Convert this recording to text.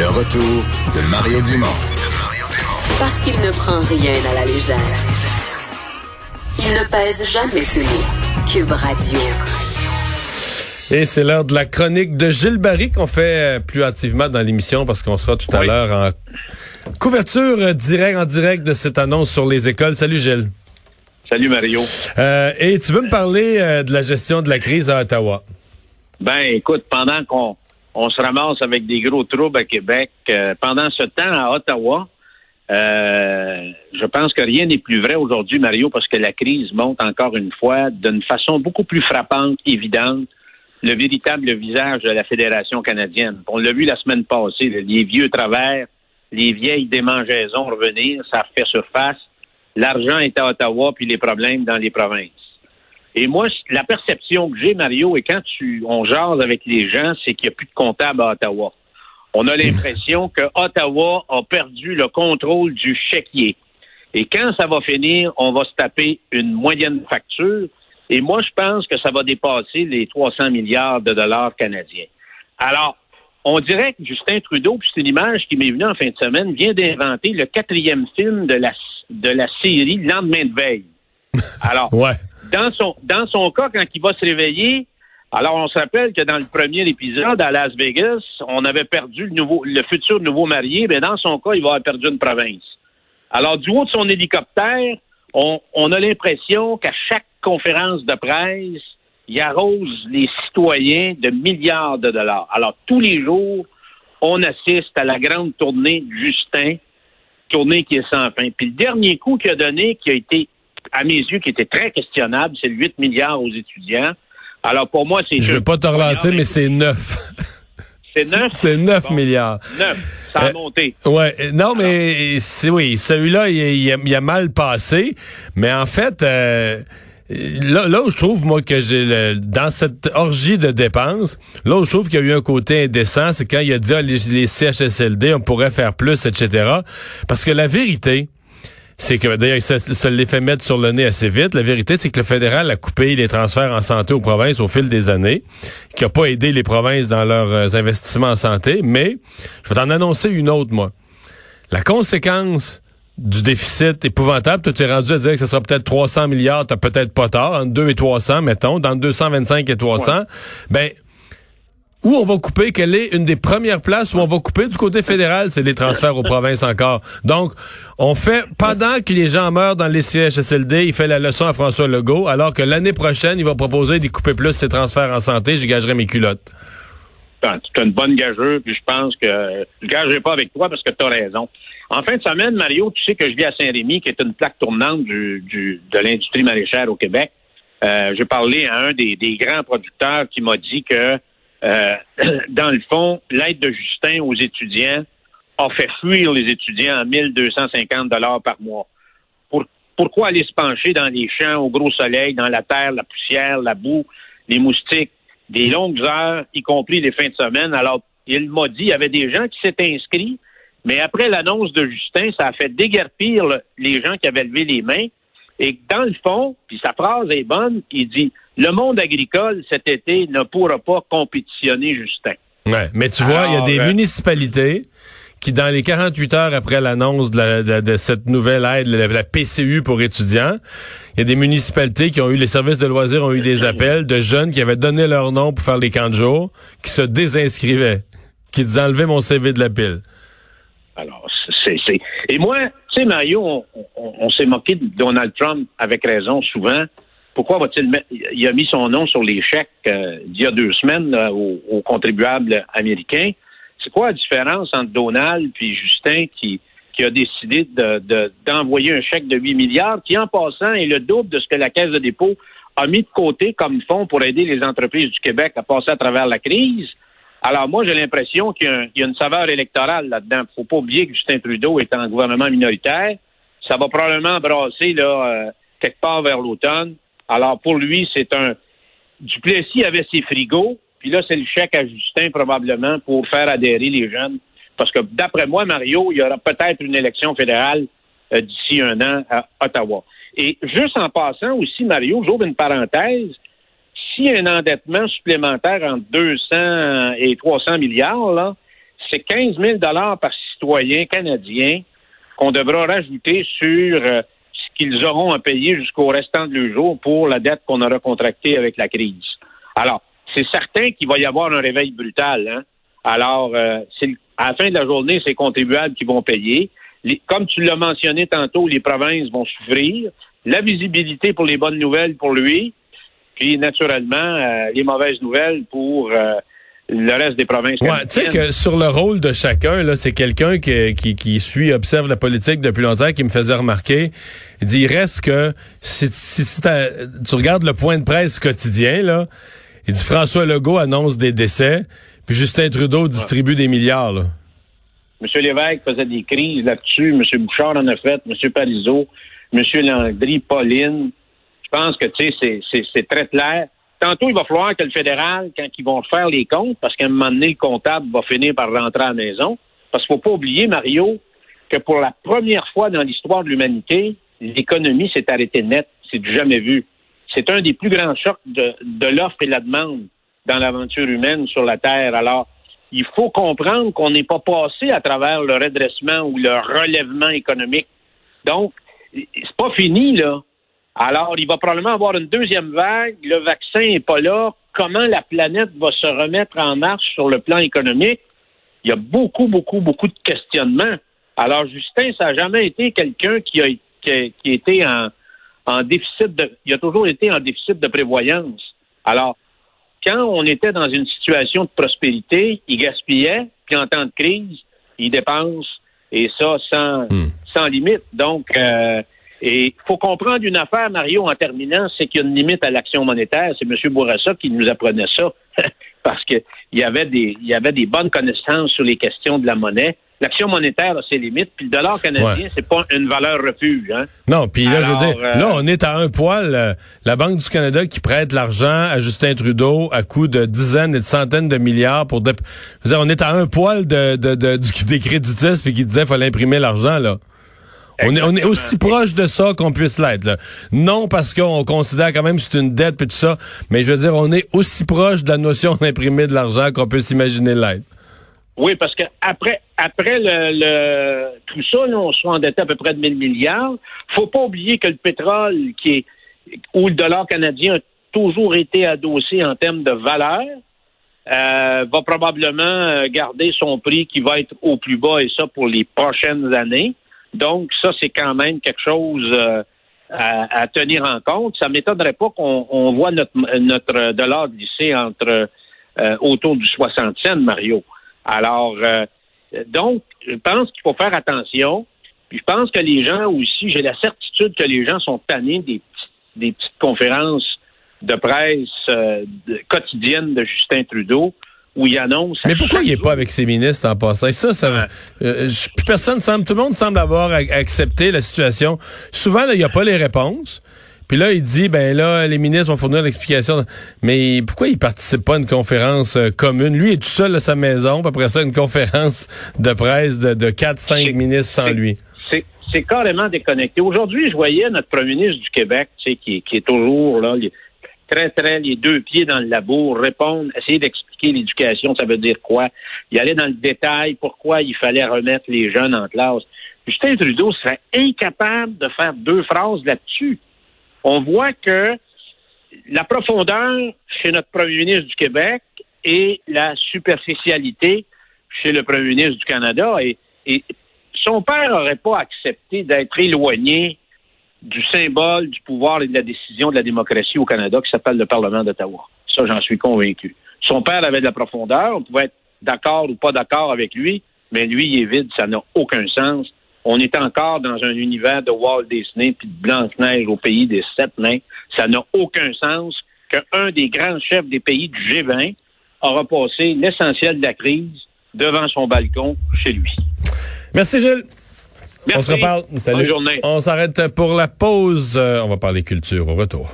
Le retour de Mario Dumont. Parce qu'il ne prend rien à la légère. Il ne pèse jamais ses mots. Cube Radio. Et c'est l'heure de la chronique de Gilles Barry qu'on fait euh, plus activement dans l'émission parce qu'on sera tout à l'heure en couverture euh, direct en direct de cette annonce sur les écoles. Salut Gilles. Salut Mario. Euh, et tu veux me parler euh, de la gestion de la crise à Ottawa? Ben écoute, pendant qu'on on se ramasse avec des gros troubles à Québec, euh, pendant ce temps à Ottawa, euh, je pense que rien n'est plus vrai aujourd'hui, Mario, parce que la crise monte encore une fois d'une façon beaucoup plus frappante, évidente, le véritable visage de la Fédération canadienne. On l'a vu la semaine passée, les vieux travers, les vieilles démangeaisons revenir, ça fait surface. L'argent est à Ottawa, puis les problèmes dans les provinces. Et moi, la perception que j'ai, Mario, et quand tu, on jase avec les gens, c'est qu'il n'y a plus de comptable à Ottawa. On a l'impression que Ottawa a perdu le contrôle du chéquier. Et quand ça va finir, on va se taper une moyenne facture. Et moi, je pense que ça va dépasser les 300 milliards de dollars canadiens. Alors, on dirait que Justin Trudeau, puis c'est une image qui m'est venue en fin de semaine, vient d'inventer le quatrième film de la, de la série Lendemain de veille. Alors, Ouais. Dans son dans son cas, quand il va se réveiller, alors on se rappelle que dans le premier épisode à Las Vegas, on avait perdu le nouveau le futur nouveau marié, mais dans son cas, il va avoir perdu une province. Alors, du haut de son hélicoptère, on, on a l'impression qu'à chaque conférence de presse, il arrose les citoyens de milliards de dollars. Alors, tous les jours, on assiste à la grande tournée de Justin, tournée qui est sans fin. Puis le dernier coup qu'il a donné, qui a été, à mes yeux, qui était très questionnable, c'est le 8 milliards aux étudiants. Alors, pour moi, c'est... Je veux pas te relancer, mais c'est neuf. C'est neuf? c'est 9 Bon. milliards. Neuf. Ça a Euh, monté. Ouais, euh, non, mais c'est oui, celui-là, il, il a, il a mal passé, mais en fait, euh, là, là où je trouve moi que j'ai dans cette orgie de dépenses, là où je trouve qu'il y a eu un côté indécent, c'est quand il a dit ah, les, les CHSLD, on pourrait faire plus, etc. Parce que la vérité, c'est que d'ailleurs, il se, se l'est fait mettre sur le nez assez vite. La vérité, c'est que le fédéral a coupé les transferts en santé aux provinces au fil des années, qui a pas aidé les provinces dans leurs euh, investissements en santé. Mais je vais t'en annoncer une autre, moi. La conséquence du déficit épouvantable, tu es rendu à dire que ce sera peut-être 300 milliards, t'as peut-être pas tort, entre 2 et 300, mettons, dans 225 et 300. Ben, où on va couper, quelle est une des premières places où on va couper du côté fédéral, c'est les transferts aux provinces encore. Donc, on fait, pendant que les gens meurent dans les CHSLD, il fait la leçon à François Legault, alors que l'année prochaine, il va proposer d'y couper plus ses transferts en santé, j'y gagerai mes culottes. Ben, C'est une bonne gageure, puis je pense que je gagerai pas avec toi parce que tu raison. En fin de semaine, Mario, tu sais que je vis à Saint-Rémy, qui est une plaque tournante du, du- de l'industrie maraîchère au Québec. Euh, J'ai parlé à un des, des grands producteurs qui m'a dit que, euh, dans le fond, l'aide de Justin aux étudiants a fait fuir les étudiants à 1250 dollars par mois. Pour, pourquoi aller se pencher dans les champs au gros soleil, dans la terre, la poussière, la boue, les moustiques, des longues heures, y compris les fins de semaine? Alors, il m'a dit, il y avait des gens qui s'étaient inscrits, mais après l'annonce de Justin, ça a fait déguerpir le- les gens qui avaient levé les mains. Et dans le fond, puis sa phrase est bonne, il dit, le monde agricole cet été ne pourra pas compétitionner Justin. Ouais, mais tu vois, il y a des euh, municipalités qui, dans les 48 heures après l'annonce de, la- de- de cette nouvelle aide, la, la PCU pour étudiants, il y a des municipalités qui ont eu, les services de loisirs ont eu des appels de jeunes qui avaient donné leur nom pour faire les camps de jour, qui se désinscrivaient, qui disaient enlever mon CV de la pile. Alors, c'est, c'est... Et moi, tu sais, Mario, on, on- on s'est moqué de Donald Trump avec raison souvent. Pourquoi va-t-il mettre... Il a mis son nom sur les chèques euh, d'il y a deux semaines là, aux, aux contribuables américains. C'est quoi la différence entre Donald puis Justin qui, qui a décidé de, de- d'envoyer un chèque de 8 milliards qui, en passant, est le double de ce que la Caisse de dépôt a mis de côté comme fonds pour aider les entreprises du Québec à passer à travers la crise? Alors moi, j'ai l'impression qu'il y, il y a une saveur électorale là-dedans. Faut pas oublier que Justin Trudeau est en gouvernement minoritaire. Ça va probablement brasser là euh, quelque part vers l'automne. Alors pour lui, c'est un Duplessis avait ses frigos, puis là c'est le chèque à Justin probablement pour faire adhérer les jeunes. Parce que d'après moi, Mario, il y aura peut-être une élection fédérale euh, d'ici un an à Ottawa. Et juste en passant aussi, Mario, j'ouvre une parenthèse. S'il y a un endettement supplémentaire entre 200 et 300 milliards, c'est 15 000 par citoyen canadien qu'on devra rajouter sur euh, qu'ils auront à payer jusqu'au restant de leur jour pour la dette qu'on aura contractée avec la crise. Alors, c'est certain qu'il va y avoir un réveil brutal. Hein? Alors, euh, à la fin de la journée, c'est les contribuables qui vont payer. comme tu l'as mentionné tantôt, les provinces vont souffrir. La visibilité pour les bonnes nouvelles pour lui, puis naturellement, euh, les mauvaises nouvelles pour le reste des provinces. Ouais, tu sais que sur le rôle de chacun, là, c'est quelqu'un qui, qui, qui, suit, observe la politique depuis longtemps, qui me faisait remarquer. Il dit, il reste que si, si, tu regardes le point de presse quotidien, là, il dit François Legault annonce des décès, puis Justin Trudeau distribue des milliards. Là. M. Lévesque faisait des crises là-dessus, M. Bouchard en a fait, M. Parizeau, M. Landry, Pauline. Je pense que tu sais, c'est très clair. Tantôt, il va falloir que le fédéral, quand ils vont faire les comptes, parce qu'à un moment donné, le comptable va finir par rentrer à la maison, parce qu'il ne faut pas oublier, Mario, que pour la première fois dans l'histoire de l'humanité, l'économie s'est arrêtée net. C'est du jamais vu. C'est un des plus grands chocs de, de l'offre et la demande dans l'aventure humaine sur la Terre. Alors, il faut comprendre qu'on n'est pas passé à travers le redressement ou le relèvement économique. Donc, c'est pas fini, là. Alors, il va probablement avoir une deuxième vague. Le vaccin n'est pas là. Comment la planète va se remettre en marche sur le plan économique? Il y a beaucoup, beaucoup, beaucoup de questionnements. Alors, Justin, ça n'a jamais été quelqu'un qui a, qui, été en, en déficit de. Il a toujours été en déficit de prévoyance. Alors, quand on était dans une situation de prospérité, il gaspillait, puis en temps de crise, il dépense, et ça sans, hmm. sans limite. Donc, euh, et il faut comprendre une affaire, Mario, en terminant, c'est qu'il y a une limite à l'action monétaire. C'est M. Bourassa qui nous apprenait ça, parce qu'il y avait des, il y avait des bonnes connaissances sur les questions de la monnaie. L'action monétaire a ses limites, puis le dollar canadien, c'est pas une valeur refuge. Hein? Non, puis là, je veux dire, là, euh, on est à un poil. Euh, la Banque du Canada qui prête l'argent à Justin Trudeau à coût de dizaines et de centaines de milliards pour... Je veux dire, on est à un poil de, de, de, des créditistes puis qui disait qu'il fallait imprimer l'argent, là. On est, on est aussi proche de ça qu'on puisse l'être. Non parce qu'on considère quand même que c'est une dette et tout ça, mais je veux dire, on est aussi proche de la notion d'imprimer de l'argent qu'on peut s'imaginer l'être. Oui, parce que après, après le, tout ça, on soit endetté à peu près de 1000 milliards. Faut pas oublier que le pétrole, qui est ou le dollar canadien a toujours été adossé en termes de valeur, euh, va probablement garder son prix qui va être au plus bas et ça pour les prochaines années. Donc, ça, c'est quand même quelque chose euh, à, tenir en compte. Ça ne m'étonnerait pas qu'on voit notre, notre dollar glisser entre euh, autour du 60 cents, Mario. Alors, euh, donc, je pense qu'il faut faire attention. Puis je pense que les gens aussi, j'ai la certitude que les gens sont tannés des, des petites conférences de presse quotidiennes de Justin Trudeau où il annonce. Mais pourquoi il n'est pas avec ses ministres en passant? Ça, ça, euh, personne semble, tout le monde semble avoir accepté la situation. Souvent, il n'y a pas les réponses. Puis là, il dit, ben là, les ministres vont fournir l'explication. Mais pourquoi il participe pas à une conférence euh, commune? Lui est tout seul à sa maison, puis après ça, une conférence de presse de, de 4-5 ministres sans lui. C'est carrément déconnecté. Aujourd'hui, je voyais notre premier ministre du Québec, tu sais, qui, qui est toujours là, très, très les deux pieds dans le labo, répondre, essayer d'expliquer l'éducation, ça veut dire quoi? Il allait dans le détail, pourquoi il fallait remettre les jeunes en classe. Justin Trudeau serait incapable de faire deux phrases là-dessus. On voit que la profondeur chez notre premier ministre du Québec et la superficialité chez le premier ministre du Canada. Et, et son père n'aurait pas accepté d'être éloigné du symbole du pouvoir et de la décision de la démocratie au Canada qui s'appelle le Parlement d'Ottawa. Ça, j'en suis convaincu. Son père avait de la profondeur, on pouvait être d'accord ou pas d'accord avec lui, mais lui, il est vide, ça n'a aucun sens. On est encore dans un univers de Walt Disney puis de Blanche-Neige au pays des sept mains. Ça n'a aucun sens qu'un des grands chefs des pays du G20 aura passé l'essentiel de la crise devant son balcon chez lui. Merci, Gilles. On se reparle. Salut. On s'arrête pour la pause. Euh, on va parler culture au retour.